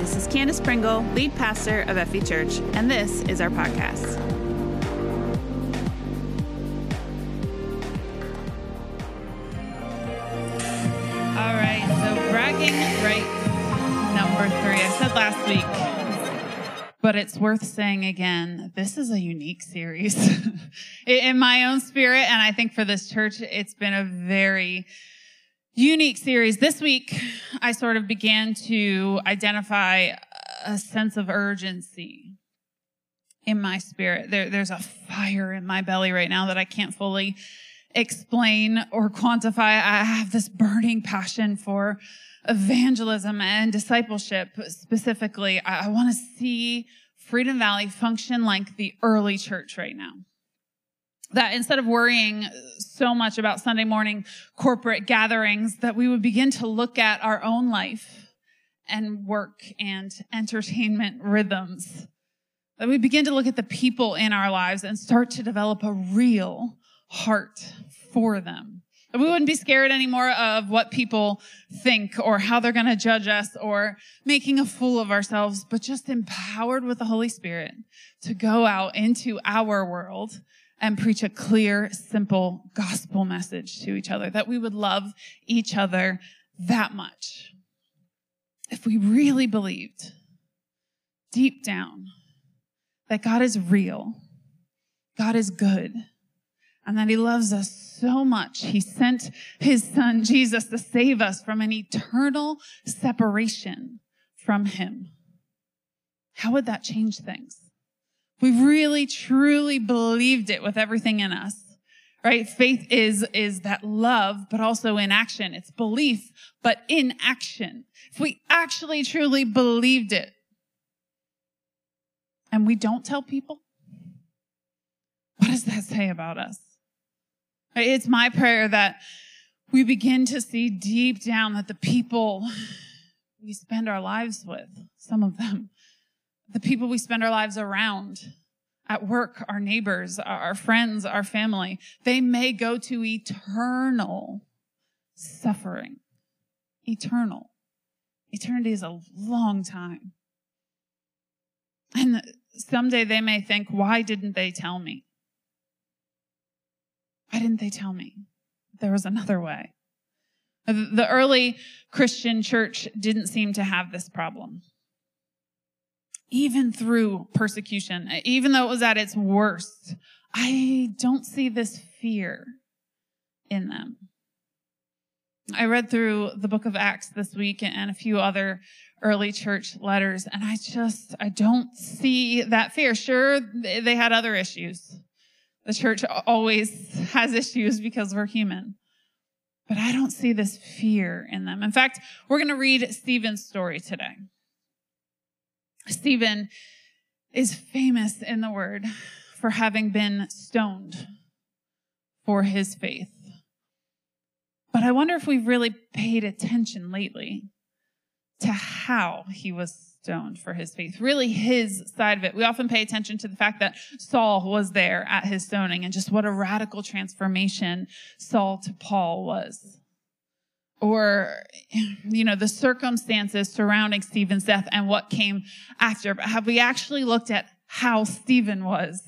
this is Candace Pringle, lead pastor of FV Church, and this is our podcast. All right, so bragging right number three. I said last week, but it's worth saying again this is a unique series in my own spirit, and I think for this church, it's been a very unique series. This week, I sort of began to identify a sense of urgency in my spirit. There, there's a fire in my belly right now that I can't fully explain or quantify. I have this burning passion for evangelism and discipleship specifically. I, I want to see Freedom Valley function like the early church right now that instead of worrying so much about Sunday morning corporate gatherings, that we would begin to look at our own life and work and entertainment rhythms. That we begin to look at the people in our lives and start to develop a real heart for them. We wouldn't be scared anymore of what people think or how they're going to judge us or making a fool of ourselves, but just empowered with the Holy Spirit to go out into our world and preach a clear, simple gospel message to each other, that we would love each other that much. If we really believed deep down that God is real, God is good, and that He loves us so much, He sent His Son Jesus to save us from an eternal separation from Him. How would that change things? We really truly believed it with everything in us. Right? Faith is, is that love, but also in action. It's belief, but in action. If we actually truly believed it and we don't tell people, what does that say about us? It's my prayer that we begin to see deep down that the people we spend our lives with, some of them, the people we spend our lives around at work, our neighbors, our friends, our family, they may go to eternal suffering. Eternal. Eternity is a long time. And someday they may think, why didn't they tell me? Why didn't they tell me? There was another way. The early Christian church didn't seem to have this problem even through persecution, even though it was at its worst, I don't see this fear in them. I read through the book of Acts this week and a few other early church letters, and I just, I don't see that fear. Sure, they had other issues. The church always has issues because we're human. But I don't see this fear in them. In fact, we're going to read Stephen's story today. Stephen is famous in the word for having been stoned for his faith. But I wonder if we've really paid attention lately to how he was stoned for his faith, really his side of it. We often pay attention to the fact that Saul was there at his stoning and just what a radical transformation Saul to Paul was or you know the circumstances surrounding Stephen's death and what came after. But have we actually looked at how Stephen was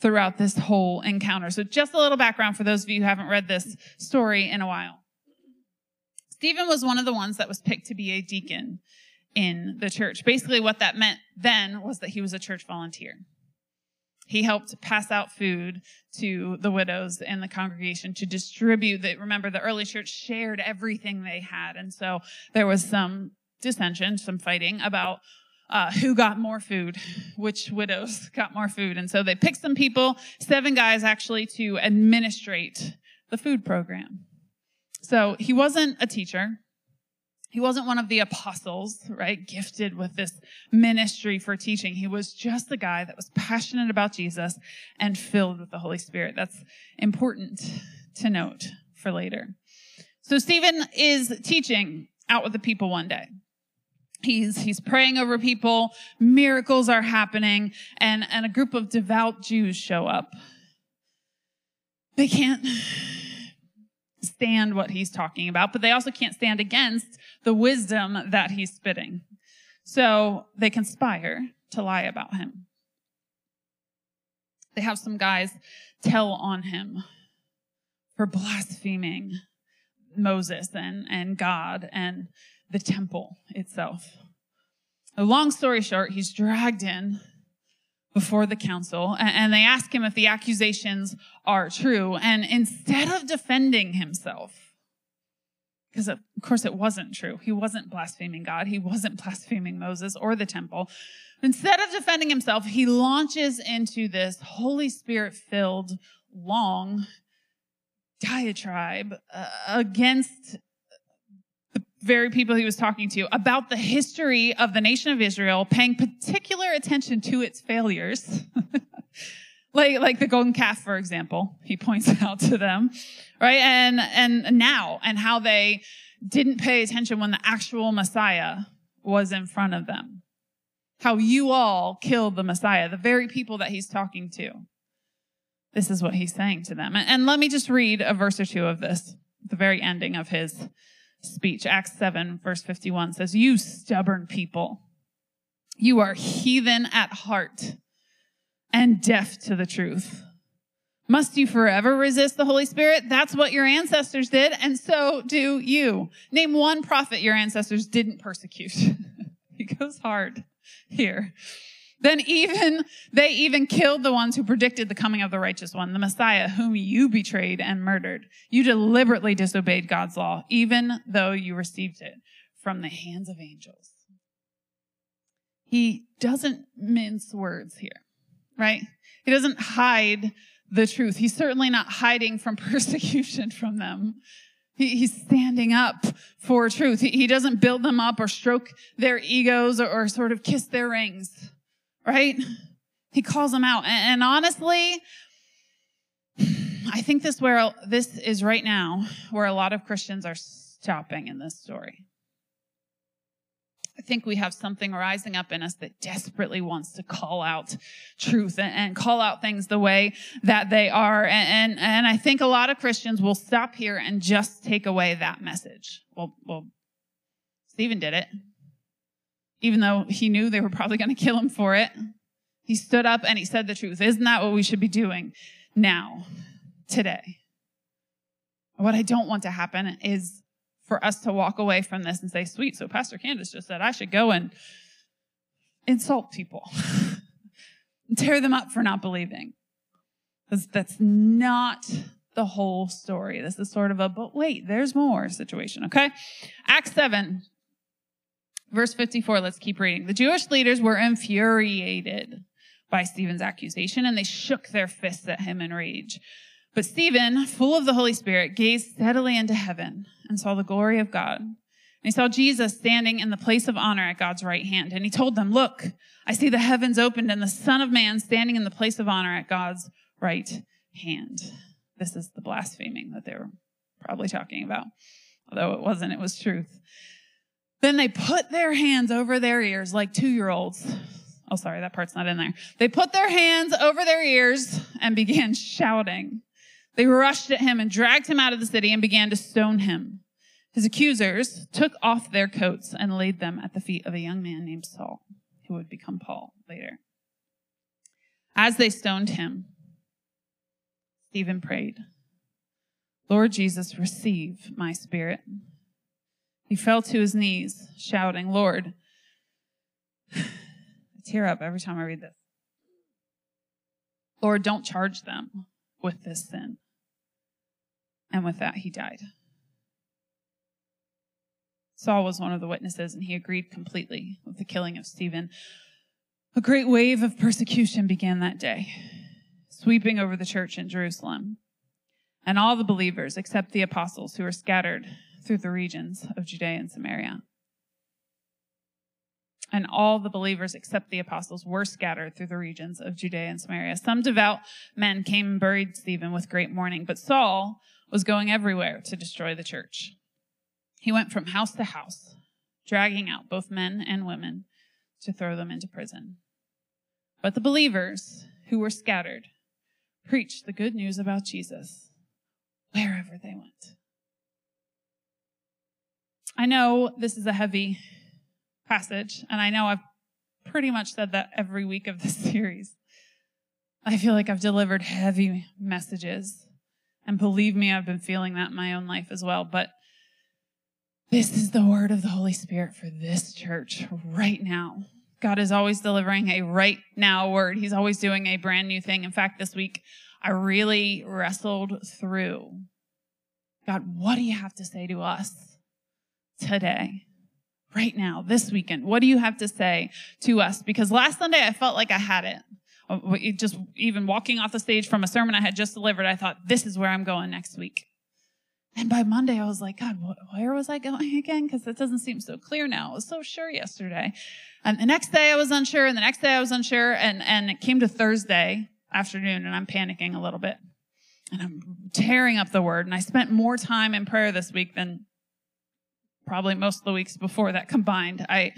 throughout this whole encounter? So just a little background for those of you who haven't read this story in a while. Stephen was one of the ones that was picked to be a deacon in the church. Basically what that meant then was that he was a church volunteer he helped pass out food to the widows in the congregation to distribute that. Remember, the early church shared everything they had. And so there was some dissension, some fighting about uh, who got more food, which widows got more food. And so they picked some people, seven guys actually, to administrate the food program. So he wasn't a teacher. He wasn't one of the apostles, right? Gifted with this ministry for teaching. He was just the guy that was passionate about Jesus and filled with the Holy Spirit. That's important to note for later. So Stephen is teaching out with the people one day. He's, he's praying over people. Miracles are happening and, and a group of devout Jews show up. They can't stand what he's talking about, but they also can't stand against the wisdom that he's spitting. So they conspire to lie about him. They have some guys tell on him for blaspheming Moses and, and God and the temple itself. A long story short, he's dragged in before the council and they ask him if the accusations are true. And instead of defending himself, because of course it wasn't true. He wasn't blaspheming God. He wasn't blaspheming Moses or the temple. Instead of defending himself, he launches into this Holy Spirit filled, long diatribe uh, against very people he was talking to about the history of the nation of Israel, paying particular attention to its failures. like like the golden calf for example he points out to them right? And and now and how they didn't pay attention when the actual messiah was in front of them. How you all killed the messiah the very people that he's talking to. This is what he's saying to them. And, and let me just read a verse or two of this the very ending of his speech acts 7 verse 51 says you stubborn people you are heathen at heart and deaf to the truth. Must you forever resist the Holy Spirit? That's what your ancestors did, and so do you. Name one prophet your ancestors didn't persecute. he goes hard here. Then even, they even killed the ones who predicted the coming of the righteous one, the Messiah, whom you betrayed and murdered. You deliberately disobeyed God's law, even though you received it from the hands of angels. He doesn't mince words here right? He doesn't hide the truth. He's certainly not hiding from persecution from them. He, he's standing up for truth. He, he, doesn't build them up or stroke their egos or, or, sort of kiss their rings, right? He calls them out. And, and honestly, I think this where this is right now where a lot of Christians are stopping in this story. I think we have something rising up in us that desperately wants to call out truth and, and call out things the way that they are. And, and, and, I think a lot of Christians will stop here and just take away that message. Well, well, Stephen did it. Even though he knew they were probably going to kill him for it, he stood up and he said the truth. Isn't that what we should be doing now, today? What I don't want to happen is for us to walk away from this and say, sweet, so Pastor Candace just said I should go and insult people tear them up for not believing. Because that's not the whole story. This is sort of a, but wait, there's more situation, okay? Acts 7, verse 54, let's keep reading. The Jewish leaders were infuriated by Stephen's accusation and they shook their fists at him in rage. But Stephen, full of the Holy Spirit, gazed steadily into heaven and saw the glory of God. And he saw Jesus standing in the place of honor at God's right hand. And he told them, Look, I see the heavens opened and the Son of Man standing in the place of honor at God's right hand. This is the blaspheming that they were probably talking about. Although it wasn't, it was truth. Then they put their hands over their ears like two year olds. Oh, sorry, that part's not in there. They put their hands over their ears and began shouting. They rushed at him and dragged him out of the city and began to stone him. His accusers took off their coats and laid them at the feet of a young man named Saul, who would become Paul later. As they stoned him, Stephen prayed, Lord Jesus, receive my spirit. He fell to his knees, shouting, Lord, I tear up every time I read this. Lord, don't charge them with this sin. And with that, he died. Saul was one of the witnesses, and he agreed completely with the killing of Stephen. A great wave of persecution began that day, sweeping over the church in Jerusalem. And all the believers, except the apostles who were scattered through the regions of Judea and Samaria. And all the believers, except the apostles, were scattered through the regions of Judea and Samaria. Some devout men came and buried Stephen with great mourning, but Saul was going everywhere to destroy the church. He went from house to house, dragging out both men and women to throw them into prison. But the believers who were scattered preached the good news about Jesus wherever they went. I know this is a heavy passage, and I know I've pretty much said that every week of this series. I feel like I've delivered heavy messages. And believe me, I've been feeling that in my own life as well. But this is the word of the Holy Spirit for this church right now. God is always delivering a right now word. He's always doing a brand new thing. In fact, this week I really wrestled through God, what do you have to say to us today? Right now, this weekend, what do you have to say to us? Because last Sunday I felt like I had it. Uh, just even walking off the stage from a sermon I had just delivered, I thought, this is where I'm going next week. And by Monday, I was like, God, where was I going again? Because that doesn't seem so clear now. I was so sure yesterday. And the next day I was unsure, and the next day I was unsure, and, and it came to Thursday afternoon, and I'm panicking a little bit. And I'm tearing up the word. And I spent more time in prayer this week than probably most of the weeks before that combined. I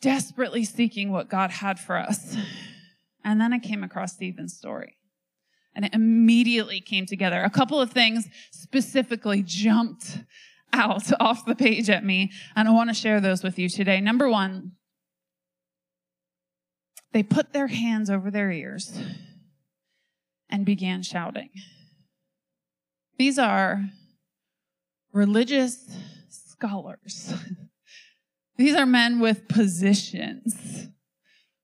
desperately seeking what God had for us. And then I came across Stephen's story. And it immediately came together. A couple of things specifically jumped out off the page at me, and I want to share those with you today. Number one, they put their hands over their ears and began shouting. These are religious scholars. These are men with positions,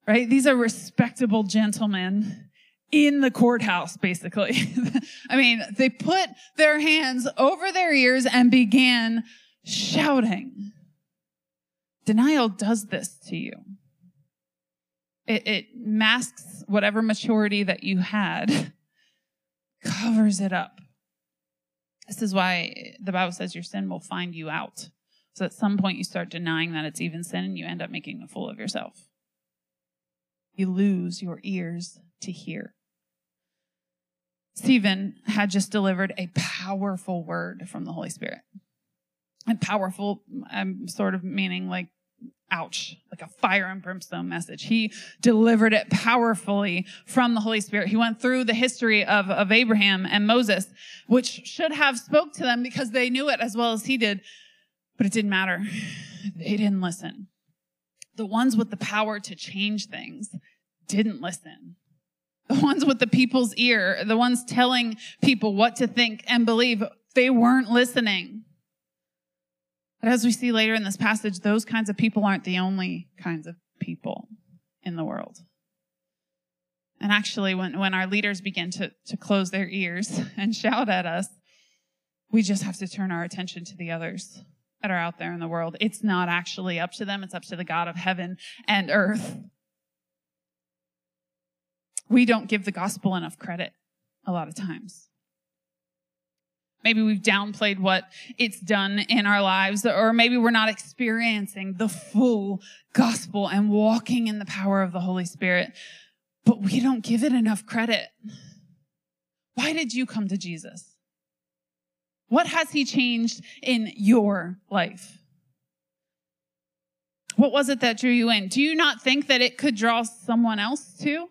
right? These are respectable gentlemen in the courthouse, basically. I mean, they put their hands over their ears and began shouting. Denial does this to you. It, it masks whatever maturity that you had, covers it up. This is why the Bible says your sin will find you out. So at some point you start denying that it's even sin and you end up making a fool of yourself. You lose your ears to hear. Stephen had just delivered a powerful word from the Holy Spirit. And powerful, I'm sort of meaning like ouch, like a fire and brimstone message. He delivered it powerfully from the Holy Spirit. He went through the history of, of Abraham and Moses, which should have spoke to them because they knew it as well as he did, but it didn't matter. They didn't listen. The ones with the power to change things didn't listen. The ones with the people's ear, the ones telling people what to think and believe, they weren't listening. But as we see later in this passage, those kinds of people aren't the only kinds of people in the world. And actually, when, when our leaders begin to, to close their ears and shout at us, we just have to turn our attention to the others that are out there in the world. It's not actually up to them, it's up to the God of heaven and earth. We don't give the gospel enough credit a lot of times. Maybe we've downplayed what it's done in our lives, or maybe we're not experiencing the full gospel and walking in the power of the Holy Spirit, but we don't give it enough credit. Why did you come to Jesus? What has he changed in your life? What was it that drew you in? Do you not think that it could draw someone else too?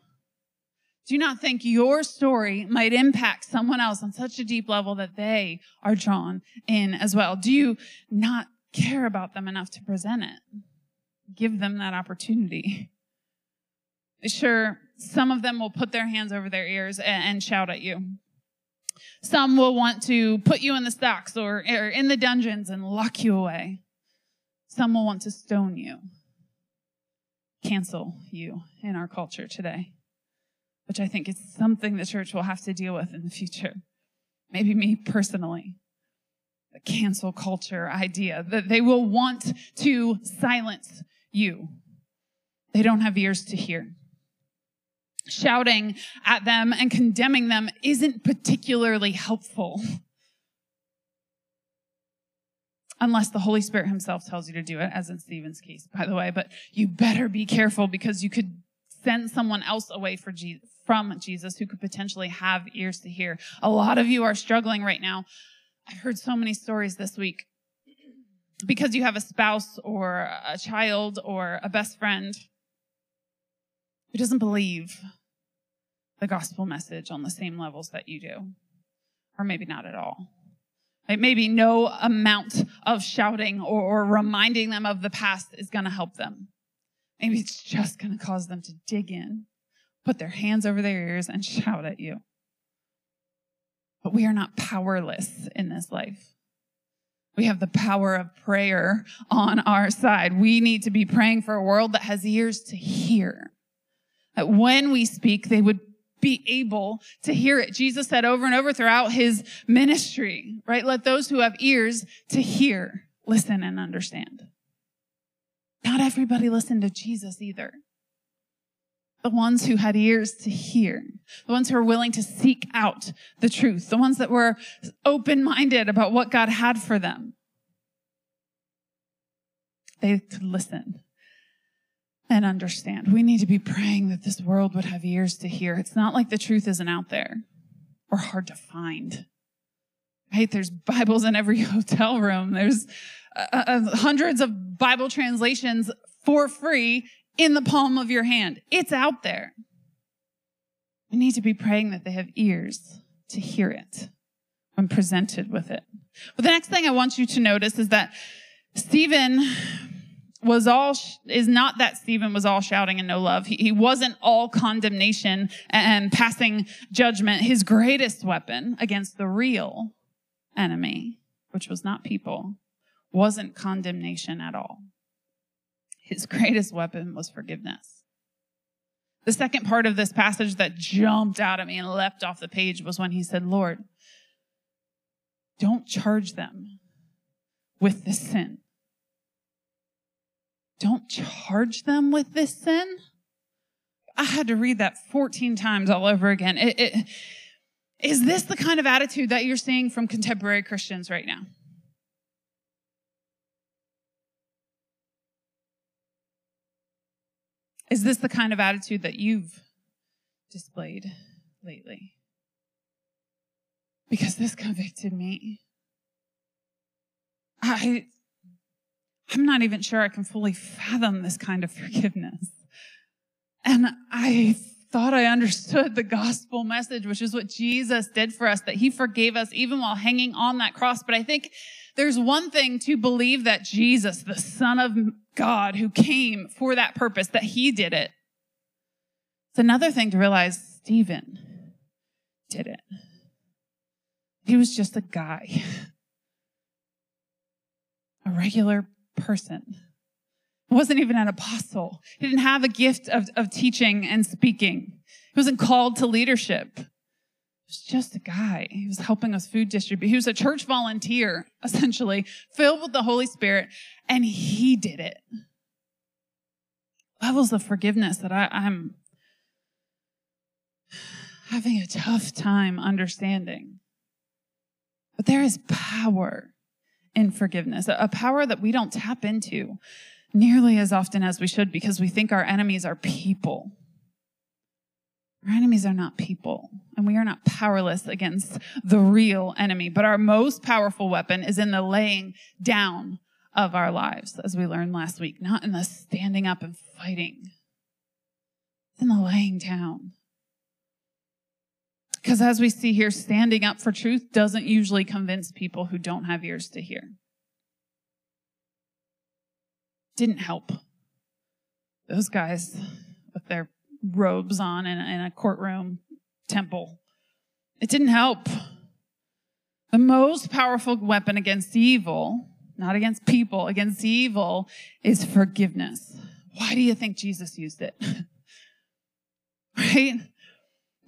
Do you not think your story might impact someone else on such a deep level that they are drawn in as well? Do you not care about them enough to present it? Give them that opportunity. Sure, some of them will put their hands over their ears and, shout at you. Some will want to put you in the stocks or in the dungeons and lock you away. Some will want to stone you, cancel you in our culture today which I think is something the church will have to deal with in the future. Maybe me personally. The cancel culture idea that they will want to silence you. They don't have ears to hear. Shouting at them and condemning them isn't particularly helpful. Unless the Holy Spirit himself tells you to do it, as in Stephen's case, by the way. But you better be careful because you could send someone else away Jesus, from Jesus who could potentially have ears to hear. A lot of you are struggling right now. I've heard so many stories this week because you have a spouse or a child or a best friend who doesn't believe the gospel message on the same levels that you do, or maybe not at all. Maybe no amount of shouting or, or reminding them of the past is going to help them. Maybe it's just going to cause them to dig in, put their hands over their ears, and shout at you. But we are not powerless in this life. We have the power of prayer on our side. We need to be praying for a world that has ears to hear. That when we speak, they would be able to hear it. Jesus said over and over throughout his ministry, right? Let those who have ears to hear listen and understand. Not everybody listened to Jesus either. The ones who had ears to hear, the ones who were willing to seek out the truth, the ones that were open minded about what God had for them. They could listen and understand. We need to be praying that this world would have ears to hear. It's not like the truth isn't out there or hard to find. Right? There's Bibles in every hotel room. There's uh, uh, hundreds of Bible translations for free in the palm of your hand. It's out there. We need to be praying that they have ears to hear it when presented with it. But the next thing I want you to notice is that Stephen was all is not that Stephen was all shouting and no love. He, he wasn't all condemnation and passing judgment. His greatest weapon against the real enemy, which was not people, wasn't condemnation at all. His greatest weapon was forgiveness. The second part of this passage that jumped out at me and leapt off the page was when he said, Lord, don't charge them with this sin don't charge them with this sin. I had to read that 14 times all over again. It, it, is this the kind of attitude that you're seeing from contemporary Christians right now? Is this the kind of attitude that you've displayed lately? Because this convicted me. I I'm not even sure I can fully fathom this kind of forgiveness. And I thought I understood the gospel message, which is what Jesus did for us, that he forgave us even while hanging on that cross. But I think there's one thing to believe that Jesus, the son of God who came for that purpose, that he did it. It's another thing to realize Stephen did it. He was just a guy, a regular person. He wasn't even an apostle. He didn't have a gift of, of teaching and speaking. He wasn't called to leadership. Was just a guy. He was helping us food distribute. He was a church volunteer, essentially, filled with the Holy Spirit, and he did it. Levels of forgiveness that I, I'm having a tough time understanding. But there is power in forgiveness, a power that we don't tap into nearly as often as we should because we think our enemies are people. Our enemies are not people, and we are not powerless against the real enemy. But our most powerful weapon is in the laying down of our lives, as we learned last week, not in the standing up and fighting. It's in the laying down. Because as we see here, standing up for truth doesn't usually convince people who don't have ears to hear. Didn't help. Those guys with their robes on in a, in a courtroom temple. It didn't help. The most powerful weapon against evil, not against people, against evil, is forgiveness. Why do you think Jesus used it? right?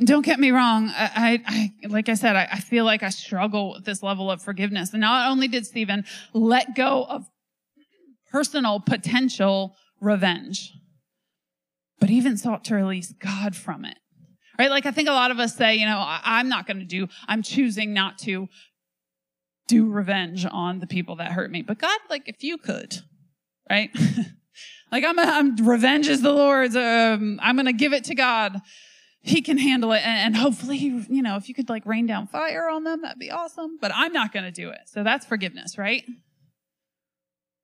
Don't get me wrong. I, I like I said, I, I, feel like I struggle with this level of forgiveness. And not only did Stephen let go of personal potential revenge, but even sought to release God from it. Right? Like I think a lot of us say, you know, I, am not going to do, I'm choosing not to do revenge on the people that hurt me. But God, like if you could, right? like I'm, a, I'm revenge is the Lord's. Um, I'm going to give it to God he can handle it and, hopefully you know if you could like rain down fire on them that'd be awesome but i'm not going to do it so that's forgiveness right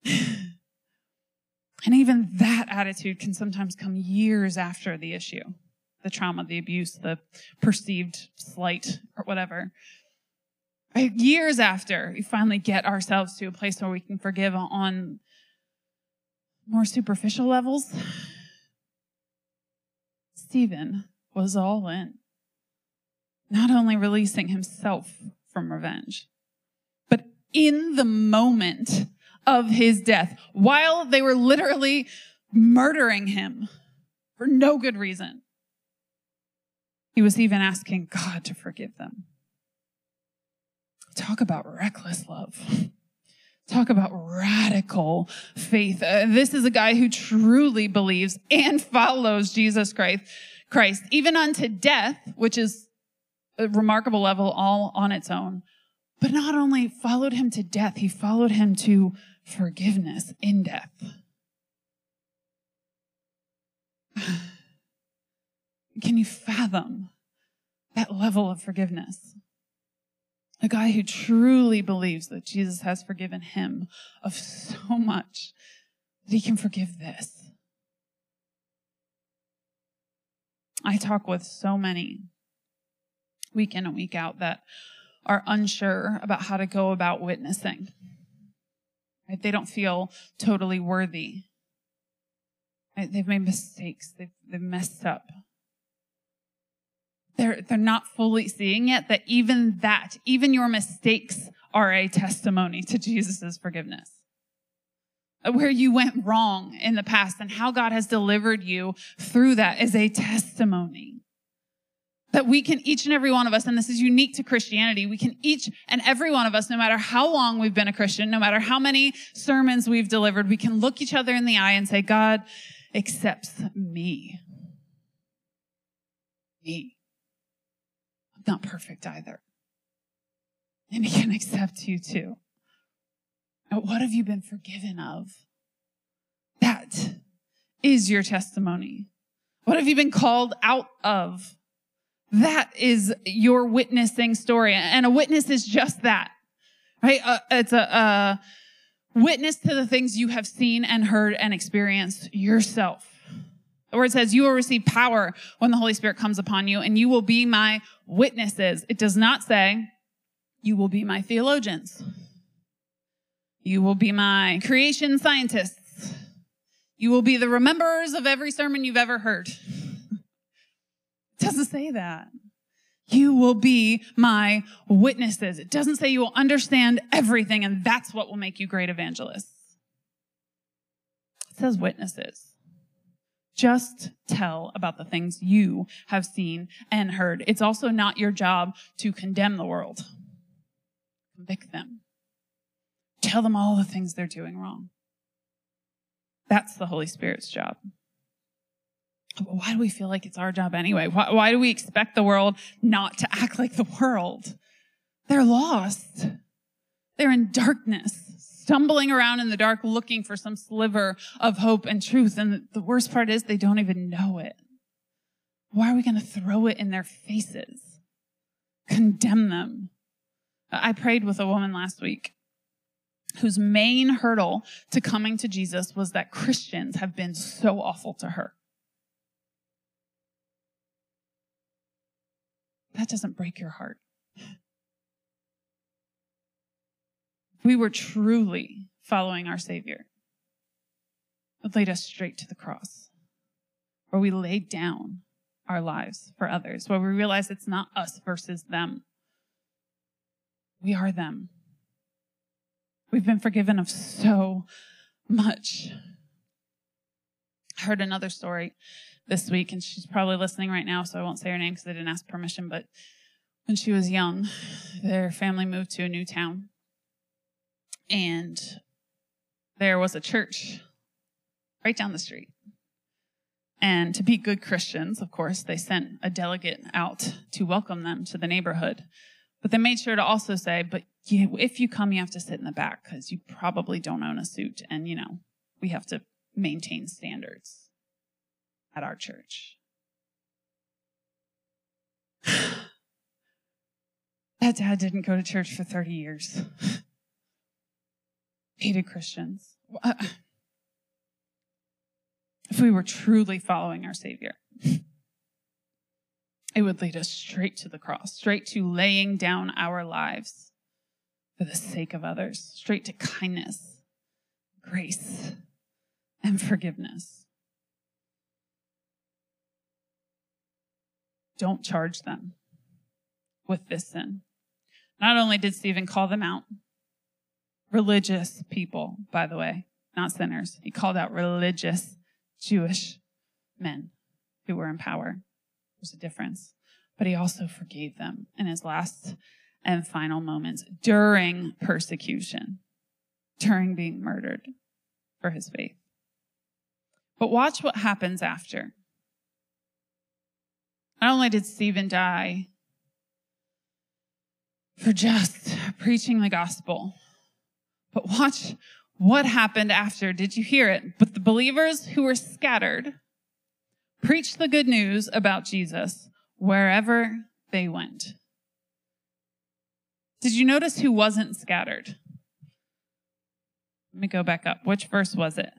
and even that attitude can sometimes come years after the issue the trauma the abuse the perceived slight or whatever Years after we finally get ourselves to a place where we can forgive on more superficial levels, Stephen was all in. Not only releasing himself from revenge, but in the moment of his death, while they were literally murdering him for no good reason, he was even asking God to forgive them. Talk about reckless love. Talk about radical faith. Uh, this is a guy who truly believes and follows Jesus Christ, Christ, even unto death, which is a remarkable level all on its own. But not only followed him to death, he followed him to forgiveness in death. Can you fathom that level of forgiveness? A guy who truly believes that Jesus has forgiven him of so much that he can forgive this. I talk with so many week in and week out that are unsure about how to go about witnessing. Right? They don't feel totally worthy. Right? They've made mistakes. They've, they've messed up. They're, they're not fully seeing yet that even that, even your mistakes are a testimony to Jesus' forgiveness. Where you went wrong in the past and how God has delivered you through that is a testimony that we can each and every one of us, and this is unique to Christianity, we can each and every one of us, no matter how long we've been a Christian, no matter how many sermons we've delivered, we can look each other in the eye and say, God accepts me. Me. I'm not perfect either. And he can accept you too. Now, what have you been forgiven of? That is your testimony. What have you been called out of? That is your witnessing story. And a witness is just that, right? Uh, it's a, witness to the things you have seen and heard and experienced yourself. The word says you will receive power when the Holy Spirit comes upon you and you will be my witnesses. It does not say you will be my theologians. You will be my creation scientists. You will be the rememberers of every sermon you've ever heard. It doesn't say that. You will be my witnesses. It doesn't say you will understand everything and that's what will make you great evangelists. It says witnesses. Just tell about the things you have seen and heard. It's also not your job to condemn the world. Convict them. Tell them all the things they're doing wrong. That's the Holy Spirit's job why do we feel like it's our job anyway? Why, why, do we expect the world not to act like the world? They're lost. They're in darkness, stumbling around in the dark looking for some sliver of hope and truth. And the worst part is they don't even know it. Why are we going to throw it in their faces? Condemn them. I prayed with a woman last week whose main hurdle to coming to Jesus was that Christians have been so awful to her. That doesn't break your heart. We were truly following our Savior. It laid us straight to the cross, where we laid down our lives for others, where we realize it's not us versus them. We are them. We've been forgiven of so much. I heard another story this week, and she's probably listening right now, so I won't say her name because I didn't ask permission. But when she was young, their family moved to a new town, and there was a church right down the street. And to be good Christians, of course, they sent a delegate out to welcome them to the neighborhood. But they made sure to also say, but you, if you come, you have to sit in the back because you probably don't own a suit. And, you know, we have to maintain standards at our church. that dad didn't go to church for 30 years. Hated Christians. If we were truly following our Savior, it would lead us straight to the cross, straight to laying down our lives for the sake of others, straight to kindness, grace, and forgiveness. Don't charge them with this sin. Not only did Stephen call them out, religious people, by the way, not sinners, he called out religious Jewish men who were in power. There's a difference. But he also forgave them in his last and final moments during persecution, during being murdered for his faith. But watch what happens after. Not only did Stephen die for just preaching the gospel, but watch what happened after. Did you hear it? But the believers who were scattered preached the good news about Jesus wherever they went. Did you notice who wasn't scattered? Let me go back up. Which verse was it?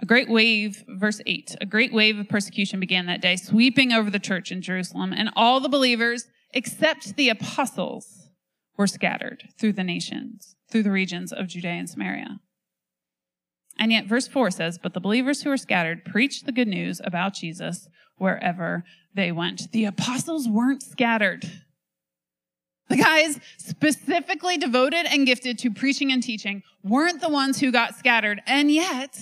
A great wave, verse 8, a great wave of persecution began that day, sweeping over the church in Jerusalem, and all the believers, except the apostles, were scattered through the nations, through the regions of Judea and Samaria. And yet, verse 4 says, But the believers who were scattered preached the good news about Jesus wherever they went. The apostles weren't scattered. The guys specifically devoted and gifted to preaching and teaching weren't the ones who got scattered. And yet,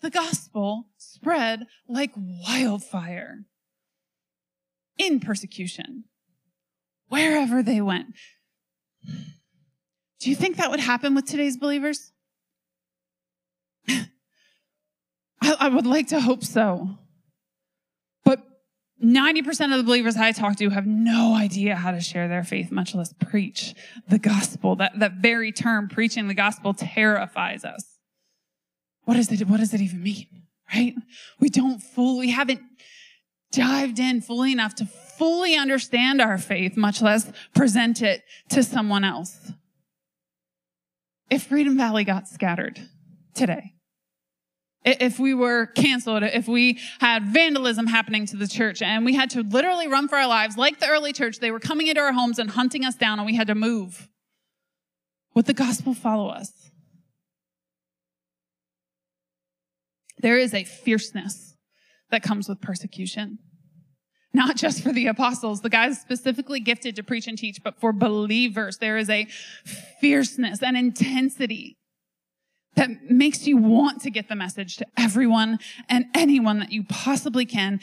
the gospel spread like wildfire in persecution wherever they went. Do you think that would happen with today's believers? I, I would like to hope so. But 90% of the believers I talk to have no idea how to share their faith, much less preach the gospel. That, that very term, preaching the gospel, terrifies us. What, is it, what does it even mean? Right? We don't fully, we haven't dived in fully enough to fully understand our faith, much less present it to someone else. If Freedom Valley got scattered today, if we were canceled, if we had vandalism happening to the church and we had to literally run for our lives, like the early church, they were coming into our homes and hunting us down and we had to move. Would the gospel follow us? There is a fierceness that comes with persecution. Not just for the apostles, the guys specifically gifted to preach and teach, but for believers, there is a fierceness and intensity that makes you want to get the message to everyone and anyone that you possibly can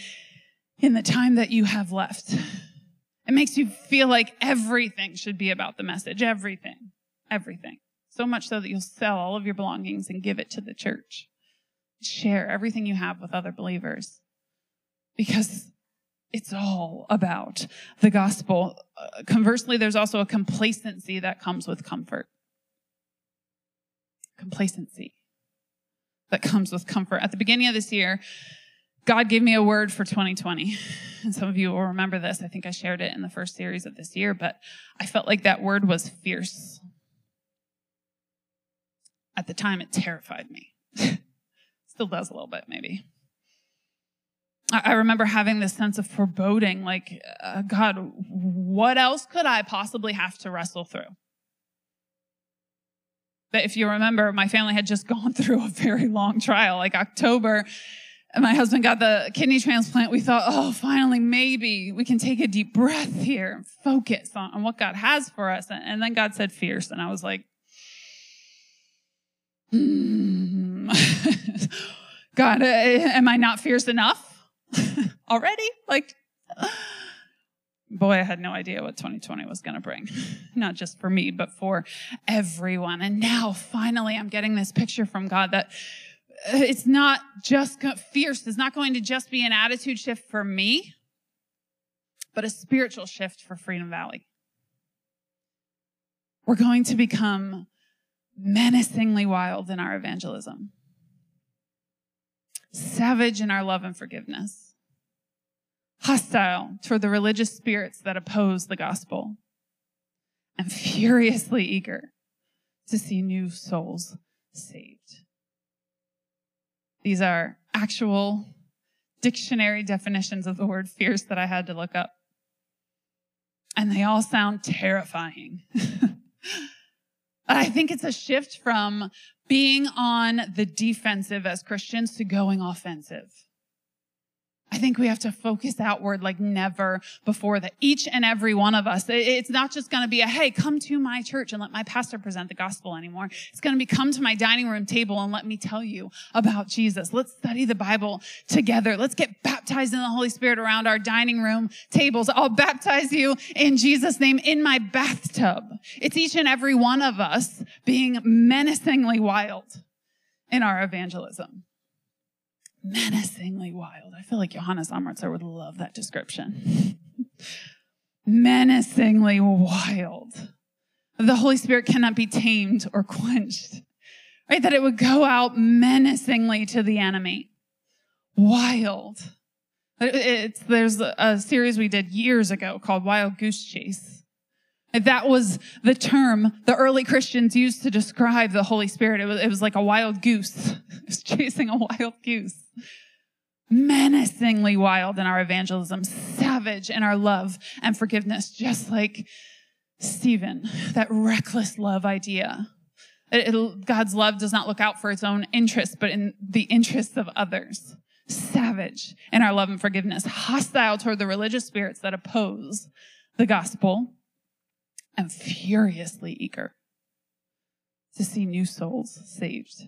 in the time that you have left. It makes you feel like everything should be about the message. Everything. Everything. So much so that you'll sell all of your belongings and give it to the church. Share everything you have with other believers because it's all about the gospel. Uh, conversely, there's also a complacency that comes with comfort complacency that comes with comfort. At the beginning of this year, God gave me a word for 2020. And some of you will remember this. I think I shared it in the first series of this year, but I felt like that word was fierce. At the time, it terrified me. Still does a little bit, maybe. I remember having this sense of foreboding like, uh, God, what else could I possibly have to wrestle through? But if you remember, my family had just gone through a very long trial, like October. And my husband got the kidney transplant. We thought, oh, finally, maybe we can take a deep breath here and focus on, on what God has for us. And then God said fierce. And I was like, hmm. God, uh, am I not fierce enough already? Like, boy, I had no idea what 2020 was going to bring. Not just for me, but for everyone. And now finally I'm getting this picture from God that uh, it's not just fierce. It's not going to just be an attitude shift for me, but a spiritual shift for Freedom Valley. We're going to become menacingly wild in our evangelism, savage in our love and forgiveness hostile toward the religious spirits that oppose the gospel, and furiously eager to see new souls saved. These are actual dictionary definitions of the word fierce that I had to look up. and they all sound terrifying. I think it's a shift from being on the defensive as Christians to going offensive. I think we have to focus outward like never before that each and every one of us, it's not just going to be a, hey, come to my church and let my pastor present the gospel anymore. It's going to be come to my dining room table and let me tell you about Jesus. Let's study the Bible together. Let's get baptized in the Holy Spirit around our dining room tables. I'll baptize you in Jesus name in my bathtub. It's each and every one of us being menacingly wild in our evangelism menacingly wild. I feel like Johannes Amritzer would love that description. menacingly wild. The Holy Spirit cannot be tamed or quenched. Right? That it would go out menacingly to the enemy. Wild. It's, there's a series we did years ago called Wild Goose Chase. That was the term the early Christians used to describe the Holy Spirit. It was, it was like a wild goose. It was chasing a wild goose menacingly wild in our evangelism, savage in our love and forgiveness, just like Stephen, that reckless love idea. It, it, God's love does not look out for its own interests, but in the interests of others. Savage in our love and forgiveness, hostile toward the religious spirits that oppose the gospel, and furiously eager to see new souls saved.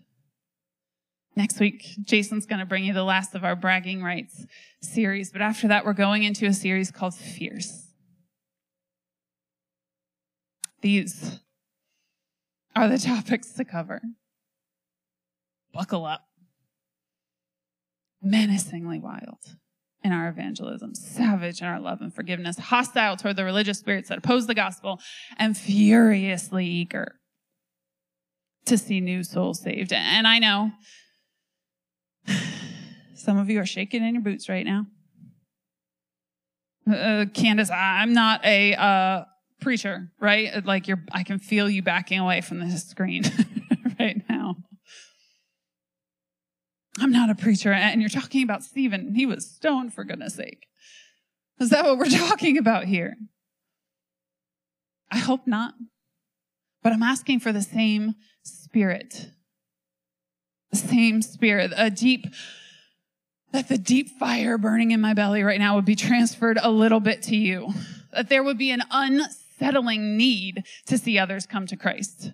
Next week, Jason's going to bring you the last of our bragging rights series. But after that, we're going into a series called Fierce. These are the topics to cover. Buckle up. Menacingly wild in our evangelism, savage in our love and forgiveness, hostile toward the religious spirits that oppose the gospel, and furiously eager to see new souls saved. And I know some of you are shaking in your boots right now. Uh, Candace, I'm not a uh, preacher, right? Like you're, I can feel you backing away from the screen right now. I'm not a preacher, and you're talking about Stephen. He was stoned, for goodness sake. Is that what we're talking about here? I hope not. But I'm asking for the same spirit. The same spirit, a deep that the deep fire burning in my belly right now would be transferred a little bit to you. That there would be an unsettling need to see others come to Christ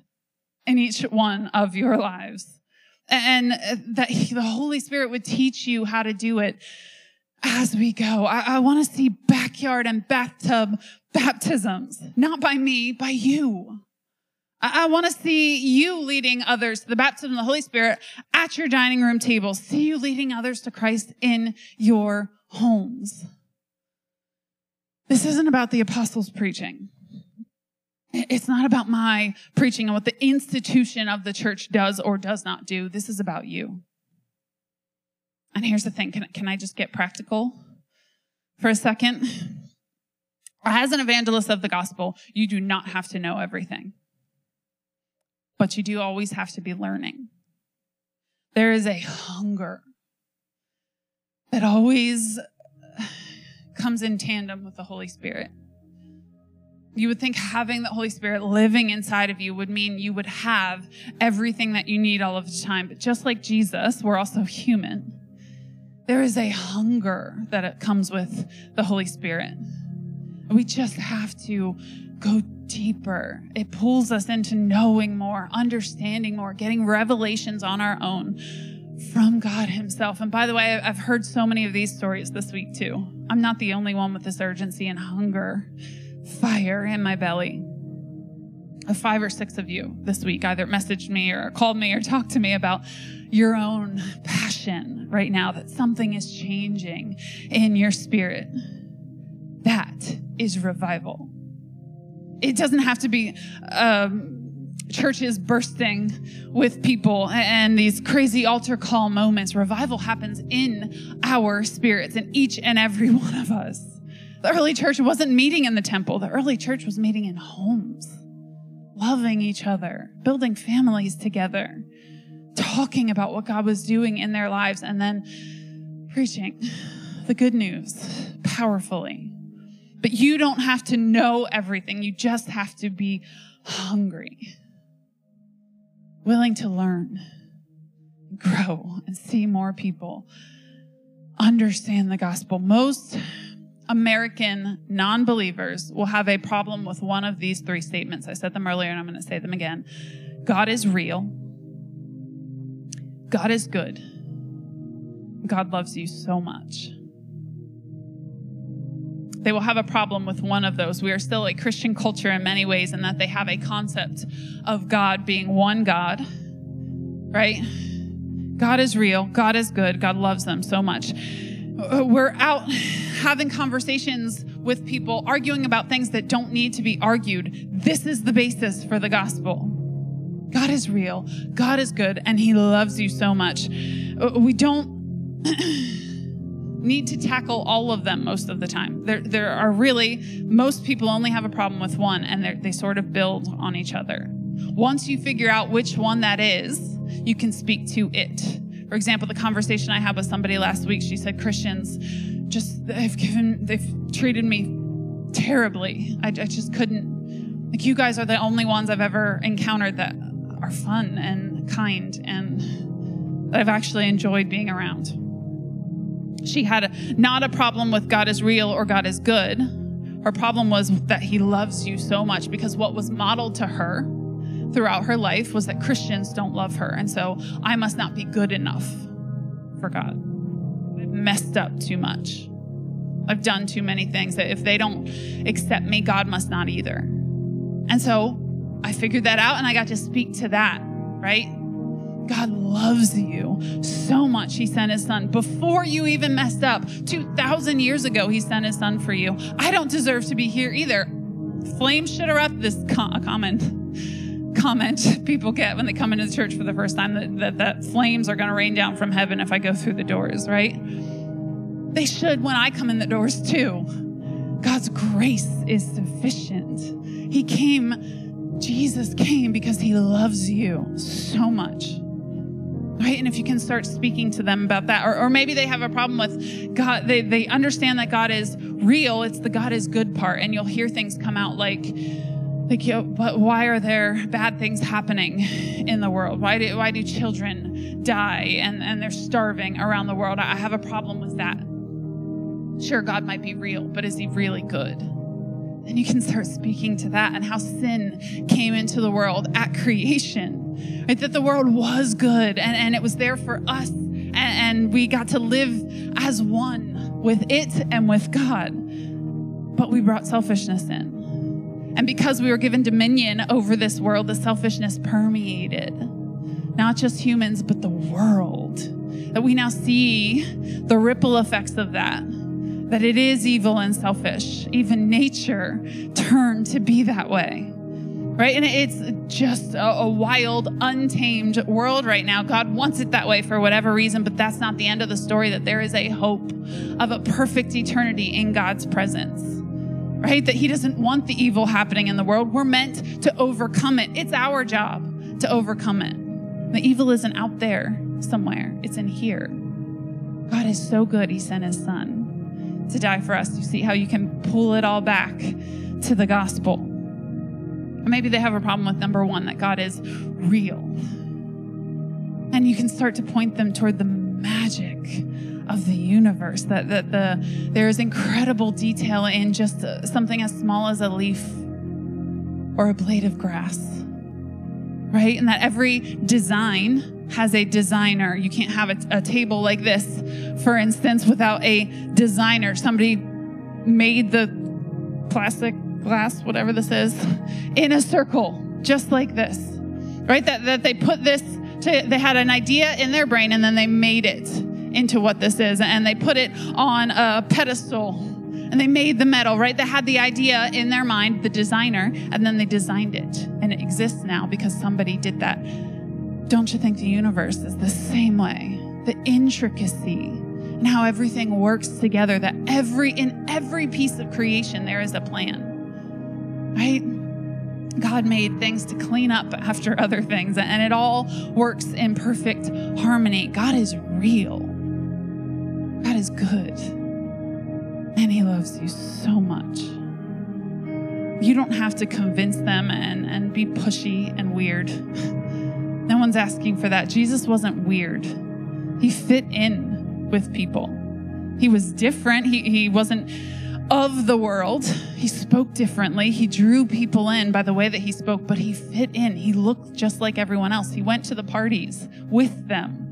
in each one of your lives. And uh, that the Holy Spirit would teach you how to do it as we go. I, I want to see backyard and bathtub baptisms, not by me, by you. I, want to see you leading others to the baptism of the Holy Spirit at your dining room table. See you leading others to Christ in your homes. This isn't about the apostles' preaching. It's not about my preaching and what the institution of the church does or does not do. This is about you. And here's the thing can, can I just get practical for a second? As an evangelist of the gospel, you do not have to know everything but you do always have to be learning. There is a hunger that always comes in tandem with the Holy Spirit. You would think having the Holy Spirit living inside of you would mean you would have everything that you need all of the time. But just like Jesus, we're also human. There is a hunger that it comes with the Holy Spirit. We just have to go deeper. It pulls us into knowing more, understanding more, getting revelations on our own from God Himself. And by the way, I've heard so many of these stories this week too. I'm not the only one with this urgency and hunger, fire in my belly. Five or six of you this week either messaged me or called me or talked to me about your own passion right now that something is changing in your spirit. That is revival it doesn't have to be um, churches bursting with people and these crazy altar call moments. Revival happens in our spirits, in each and every one of us. The early church wasn't meeting in the temple, the early church was meeting in homes, loving each other, building families together, talking about what God was doing in their lives, and then preaching the good news powerfully But you don't have to know everything. You just have to be hungry, willing to learn, grow, and see more people understand the gospel. Most American non believers will have a problem with one of these three statements. I said them earlier and I'm going to say them again. God is real. God is good. God loves you so much. They will have a problem with one of those. We are still a Christian culture in many ways, in that they have a concept of God being one God, right? God is real. God is good. God loves them so much. Uh, we're out having conversations with people, arguing about things that don't need to be argued. This is the basis for the gospel. God is real. God is good, and He loves you so much. Uh, we don't need to tackle all of them most of the time. There, there are really, most people only have a problem with one, and they sort of build on each other. Once you figure out which one that is, you can speak to it. For example, the conversation I had with somebody last week, she said, Christians just, they've given, they've treated me terribly. I, I just couldn't, like, you guys are the only ones I've ever encountered that are fun and kind and that I've actually enjoyed being around. She had a, not a problem with God is real or God is good. Her problem was that he loves you so much because what was modeled to her throughout her life was that Christians don't love her. And so I must not be good enough for God. I've messed up too much. I've done too many things that if they don't accept me, God must not either. And so I figured that out and I got to speak to that, right? God loves you so much. He sent his son before you even messed up. 2,000 years ago, he sent his son for you. I don't deserve to be here either. Flames should wrapped this comment comment people get when they come into the church for the first time that, that, that flames are going to rain down from heaven if I go through the doors, right? They should when I come in the doors too. God's grace is sufficient. He came, Jesus came because he loves you so much. Right? And if you can start speaking to them about that, or, or maybe they have a problem with God, they, they understand that God is real, it's the God is good part, and you'll hear things come out like, like, you know, but why are there bad things happening in the world? Why do, why do children die and, and they're starving around the world? I have a problem with that. Sure, God might be real, but is he really good? And you can start speaking to that and how sin came into the world at creation. Right? That the world was good and, and it was there for us, and, and we got to live as one with it and with God. But we brought selfishness in. And because we were given dominion over this world, the selfishness permeated not just humans, but the world. That we now see the ripple effects of that. That it is evil and selfish. Even nature turned to be that way. Right? And it's just a, a wild, untamed world right now. God wants it that way for whatever reason, but that's not the end of the story. That there is a hope of a perfect eternity in God's presence right? That He doesn't want the evil happening in the world. We're meant to overcome it. It's our job to overcome it. The evil isn't out there somewhere, it's in here. God is so good, He sent His Son to die for us. You see how you can pull it all back to the gospel. Maybe they have a problem with number one, that God is real. And you can start to point them toward the magic of the universe. That, that the, there is incredible detail in just something as small as a leaf or a blade of grass, right? And that every design has a designer. You can't have a, a table like this, for instance, without a designer. Somebody made the plastic glass, whatever this is, in a circle, just like this, right? That, that they put this, to, they had an idea in their brain and then they made it into what this is. And they put it on a pedestal and they made the metal, right? They had the idea in their mind, the designer, and then they designed it. And it exists now because somebody did that. Don't you think the universe is the same way? The intricacy and how everything works together, that every in every piece of creation there is a plan. Right? God made things to clean up after other things, and it all works in perfect harmony. God is real. God is good. And He loves you so much. You don't have to convince them and, and be pushy and weird. No one's asking for that. Jesus wasn't weird, He fit in with people. He was different. He, he wasn't of the world. He spoke differently. He drew people in by the way that he spoke, but he fit in. He looked just like everyone else. He went to the parties with them,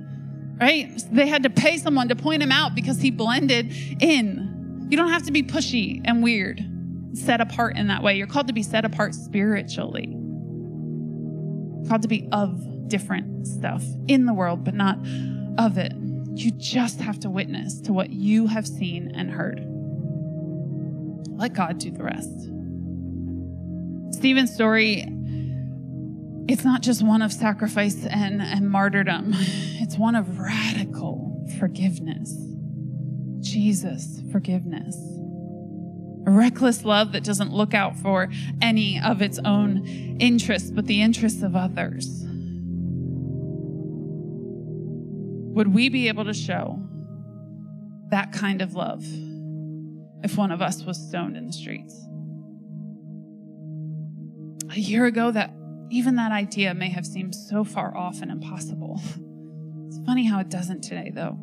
right? They had to pay someone to point him out because he blended in. You don't have to be pushy and weird, set apart in that way. You're called to be set apart spiritually, called to be of different stuff in the world, but not of it. You just have to witness to what you have seen and heard. Let God do the rest. Stephen's story, it's not just one of sacrifice and, and martyrdom, it's one of radical forgiveness. Jesus, forgiveness. A reckless love that doesn't look out for any of its own interests, but the interests of others. Would we be able to show that kind of love? if one of us was stoned in the streets. A year ago, that even that idea may have seemed so far off and impossible. It's funny how it doesn't today, though.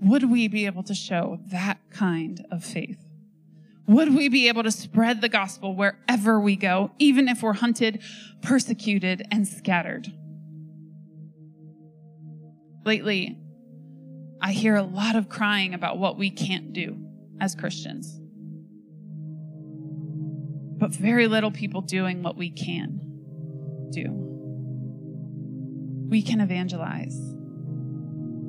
Would we be able to show that kind of faith? Would we be able to spread the gospel wherever we go, even if we're hunted, persecuted, and scattered? Lately, I hear a lot of crying about what we can't do as Christians, but very little people doing what we can do. We can evangelize.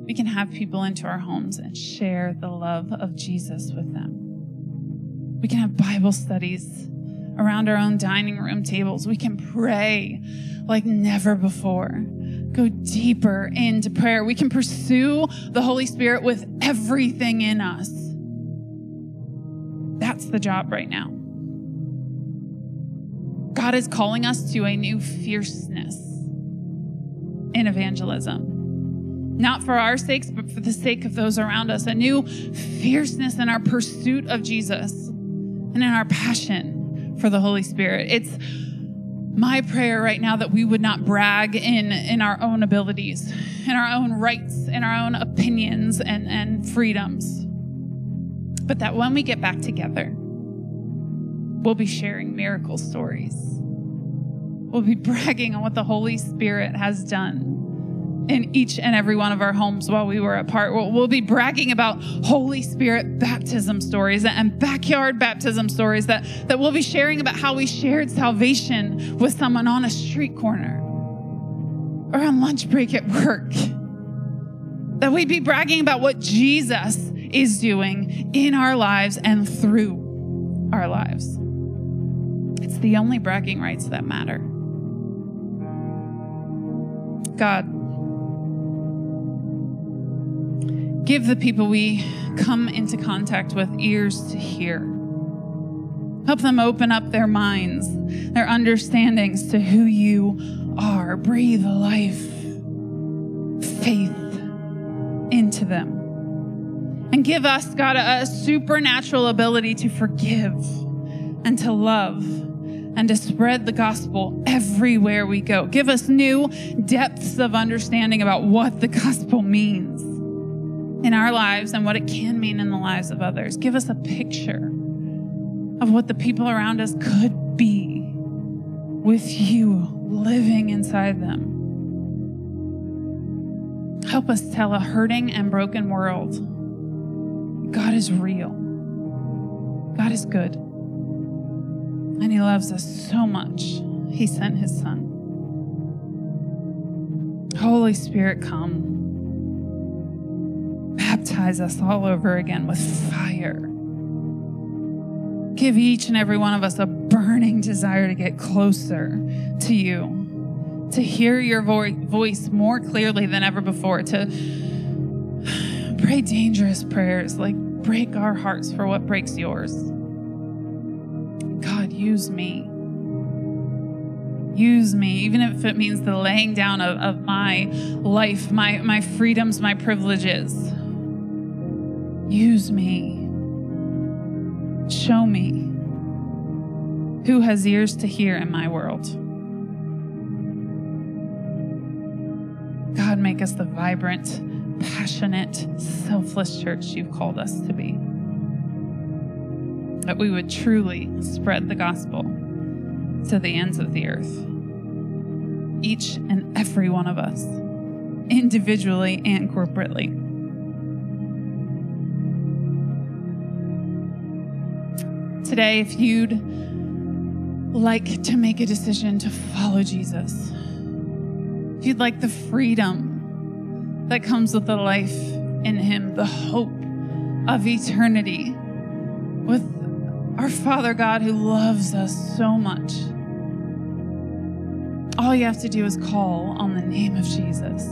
We can have people into our homes and share the love of Jesus with them. We can have Bible studies around our own dining room tables. We can pray like never before go deeper into prayer. We can pursue the Holy Spirit with everything in us. That's the job right now. God is calling us to a new fierceness in evangelism. Not for our sakes, but for the sake of those around us. A new fierceness in our pursuit of Jesus and in our passion for the Holy Spirit. It's my prayer right now that we would not brag in in our own abilities in our own rights in our own opinions and and freedoms but that when we get back together we'll be sharing miracle stories we'll be bragging on what the holy spirit has done in each and every one of our homes while we were apart. We'll, we'll, be bragging about Holy Spirit baptism stories and backyard baptism stories that, that we'll be sharing about how we shared salvation with someone on a street corner or on lunch break at work. That we'd be bragging about what Jesus is doing in our lives and through our lives. It's the only bragging rights that matter. God, Give the people we come into contact with ears to hear. Help them open up their minds, their understandings to who you are. Breathe life, faith into them. And give us, God, a, supernatural ability to forgive and to love and to spread the gospel everywhere we go. Give us new depths of understanding about what the gospel means in our lives and what it can mean in the lives of others. Give us a picture of what the people around us could be with you living inside them. Help us tell a hurting and broken world God is real, God is good, and He loves us so much. He sent His Son. Holy Spirit, come baptize us all over again with fire. Give each and every one of us a burning desire to get closer to you, to hear your vo- voice more clearly than ever before, to pray dangerous prayers like break our hearts for what breaks yours. Use me. Use me, even if it means the laying down of, of my life, my, my freedoms, my privileges Use me. Show me who has ears to hear in my world. God, make us the vibrant, passionate, selfless church you've called us to be. That we would truly spread the gospel to the ends of the earth. Each and every one of us, individually and corporately. Today, if you'd like to make a decision to follow Jesus, if you'd like the freedom that comes with the life in Him, the hope of eternity with our Father God who loves us so much, all you have to do is call on the name of Jesus.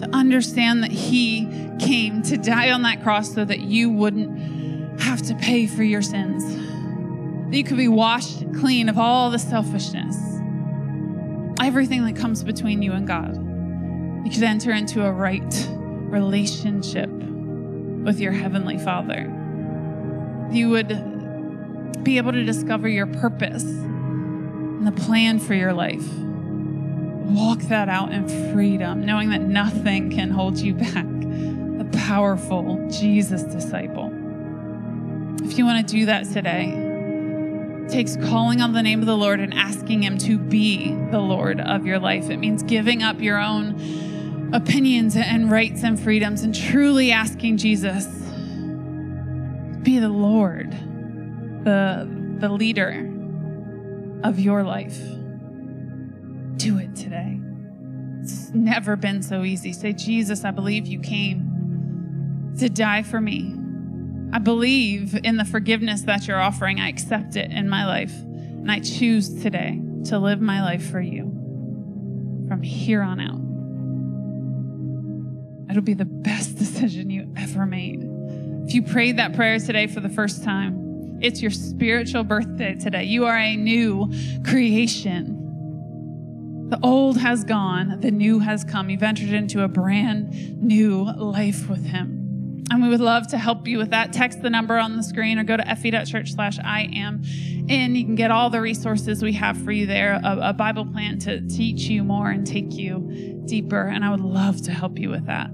To understand that He came to die on that cross so that you wouldn't have to pay for your sins, that you could be washed clean of all the selfishness, everything that comes between you and God. You could enter into a right relationship with your Heavenly Father. You would be able to discover your purpose and the plan for your life. Walk that out in freedom, knowing that nothing can hold you back. A powerful Jesus disciple. If you want to do that today, it takes calling on the name of the Lord and asking Him to be the Lord of your life. It means giving up your own opinions and rights and freedoms and truly asking Jesus be the Lord, the, the leader of your life. Do it today. It's never been so easy. Say, Jesus, I believe you came to die for me. I believe in the forgiveness that you're offering. I accept it in my life. And I choose today to live my life for you from here on out. It'll be the best decision you ever made. If you prayed that prayer today for the first time, it's your spiritual birthday today. You are a new creation. The old has gone, the new has come. You've entered into a brand new life with Him. And we would love to help you with that. Text the number on the screen or go to fv.church slash I am in. You can get all the resources we have for you there, a, a Bible plan to teach you more and take you deeper. And I would love to help you with that.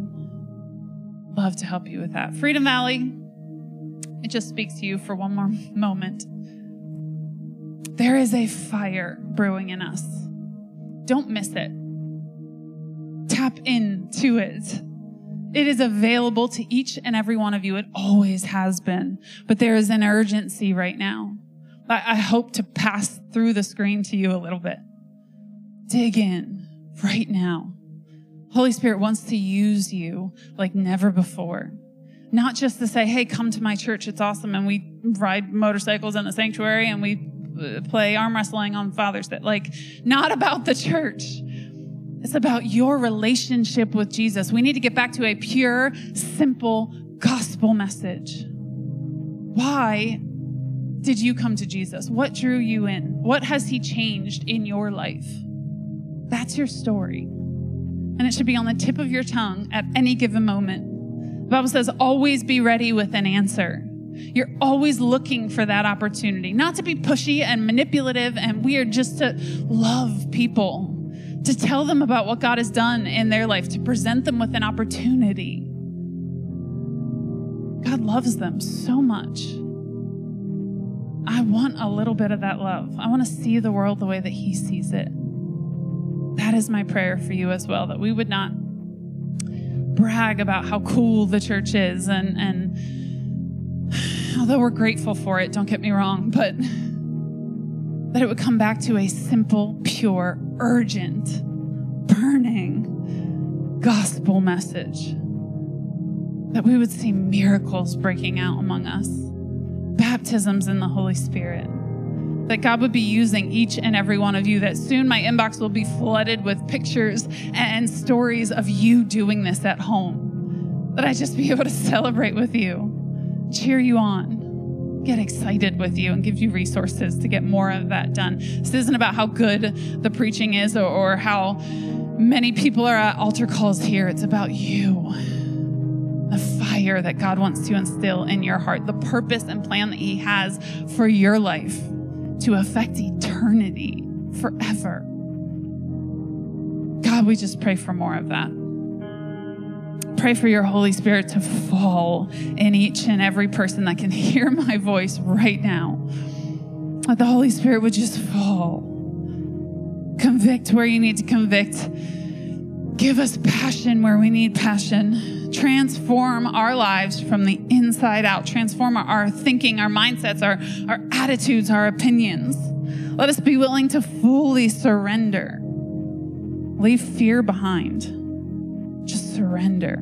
Love to help you with that. Freedom Valley, it just speaks to you for one more moment. There is a fire brewing in us. Don't miss it. Tap into it. It is available to each and every one of you. It always has been. But there is an urgency right now. I, hope to pass through the screen to you a little bit. Dig in right now. Holy Spirit wants to use you like never before. Not just to say, hey, come to my church, it's awesome, and we ride motorcycles in the sanctuary and we uh, play arm wrestling on Father's Day. Like, not about the church. It's about your relationship with Jesus. We need to get back to a pure, simple gospel message. Why did you come to Jesus? What drew you in? What has he changed in your life? That's your story. And it should be on the tip of your tongue at any given moment. The Bible says, always be ready with an answer. You're always looking for that opportunity, not to be pushy and manipulative and weird, just to love people, to tell them about what God has done in their life, to present them with an opportunity. God loves them so much. I want a little bit of that love. I want to see the world the way that He sees it. That is my prayer for you as well, that we would not brag about how cool the church is and, and although we're grateful for it, don't get me wrong, but that it would come back to a simple, pure, urgent, burning gospel message. That we would see miracles breaking out among us, baptisms in the Holy Spirit. That God would be using each and every one of you, that soon my inbox will be flooded with pictures and stories of you doing this at home. That I just be able to celebrate with you cheer you on, get excited with you, and give you resources to get more of that done. This isn't about how good the preaching is or, or how many people are at altar calls here. It's about you, the fire fire that God wants to instill in your heart, the purpose and plan that He has for your life to affect eternity forever. God, we just pray for more of that. Pray for your Holy Spirit to fall in each and every person that can hear my voice right now. That the Holy Spirit would just fall. Convict where you need to convict. Give us passion where we need passion. Transform our lives from the inside out. Transform our thinking, our mindsets, our, our attitudes, our opinions. Let us be willing to fully surrender. Leave fear behind. Just surrender.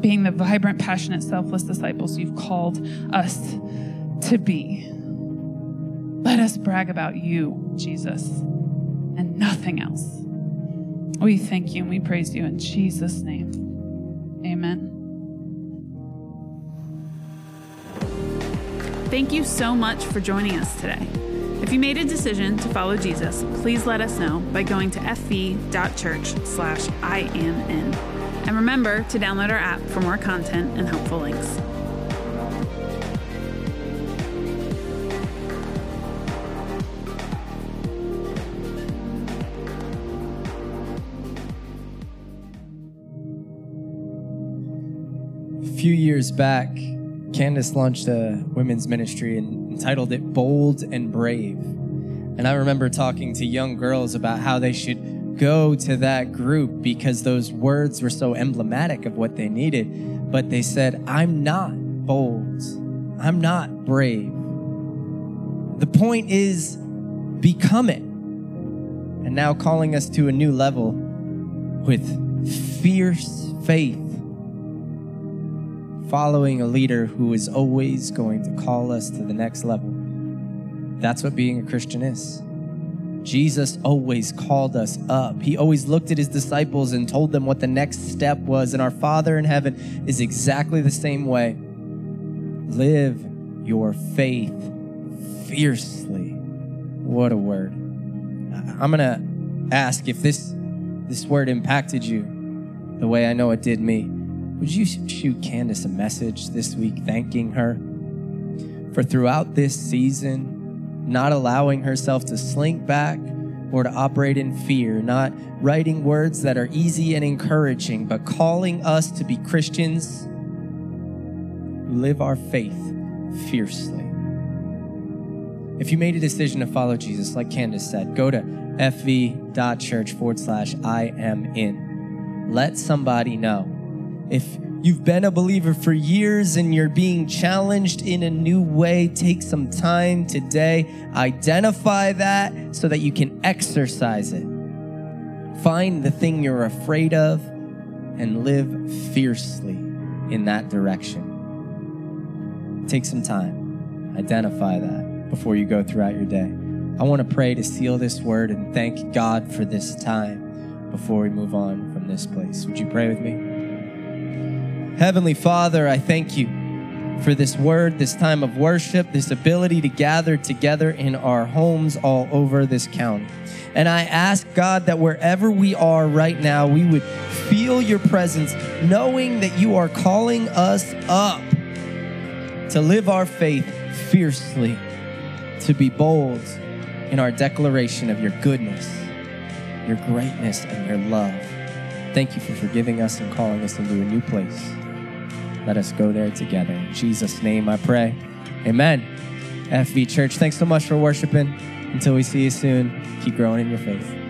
Being the vibrant, passionate, selfless disciples you've called us to be. Let us brag about you, Jesus, and nothing else. We thank you and we praise you in Jesus' name. Amen. Thank you so much for joining us today. If you made a decision to follow Jesus, please let us know by going to fv.church slash I am in. And remember to download our app for more content and helpful links. Few years back, Candace launched a women's ministry and entitled it Bold and Brave. And I remember talking to young girls about how they should go to that group because those words were so emblematic of what they needed. But they said, I'm not bold, I'm not brave. The point is, become it. And now calling us to a new level with fierce faith following a leader who is always going to call us to the next level. That's what being a Christian is. Jesus always called us up. He always looked at his disciples and told them what the next step was. And our Father in heaven is exactly the same way. Live your faith fiercely. What a word. I'm going to ask if this this word impacted you the way I know it did me. Would you shoot Candace a message this week thanking her for throughout this season not allowing herself to slink back or to operate in fear, not writing words that are easy and encouraging, but calling us to be Christians who live our faith fiercely? If you made a decision to follow Jesus, like Candace said, go to fv.church forward slash I am in. Let somebody know if you've been a believer for years and you're being challenged in a new way, take some time today. Identify that so that you can exercise it. Find the thing you're afraid of and live fiercely in that direction. Take some time. Identify that before you go throughout your day. I want to pray to seal this word and thank God for this time before we move on from this place. Would you pray with me? Heavenly Father, I thank you for this word, this time of worship, this ability to gather together in our homes all over this county. And I ask God that wherever we are right now, we would feel your presence, knowing that you are calling us up to live our faith fiercely, to be bold in our declaration of your goodness, your greatness, and your love. Thank you for forgiving us and calling us into a new place. Let us go there together. In Jesus' name I pray. Amen. FV Church, thanks so much for worshiping. Until we see you soon, keep growing in your faith.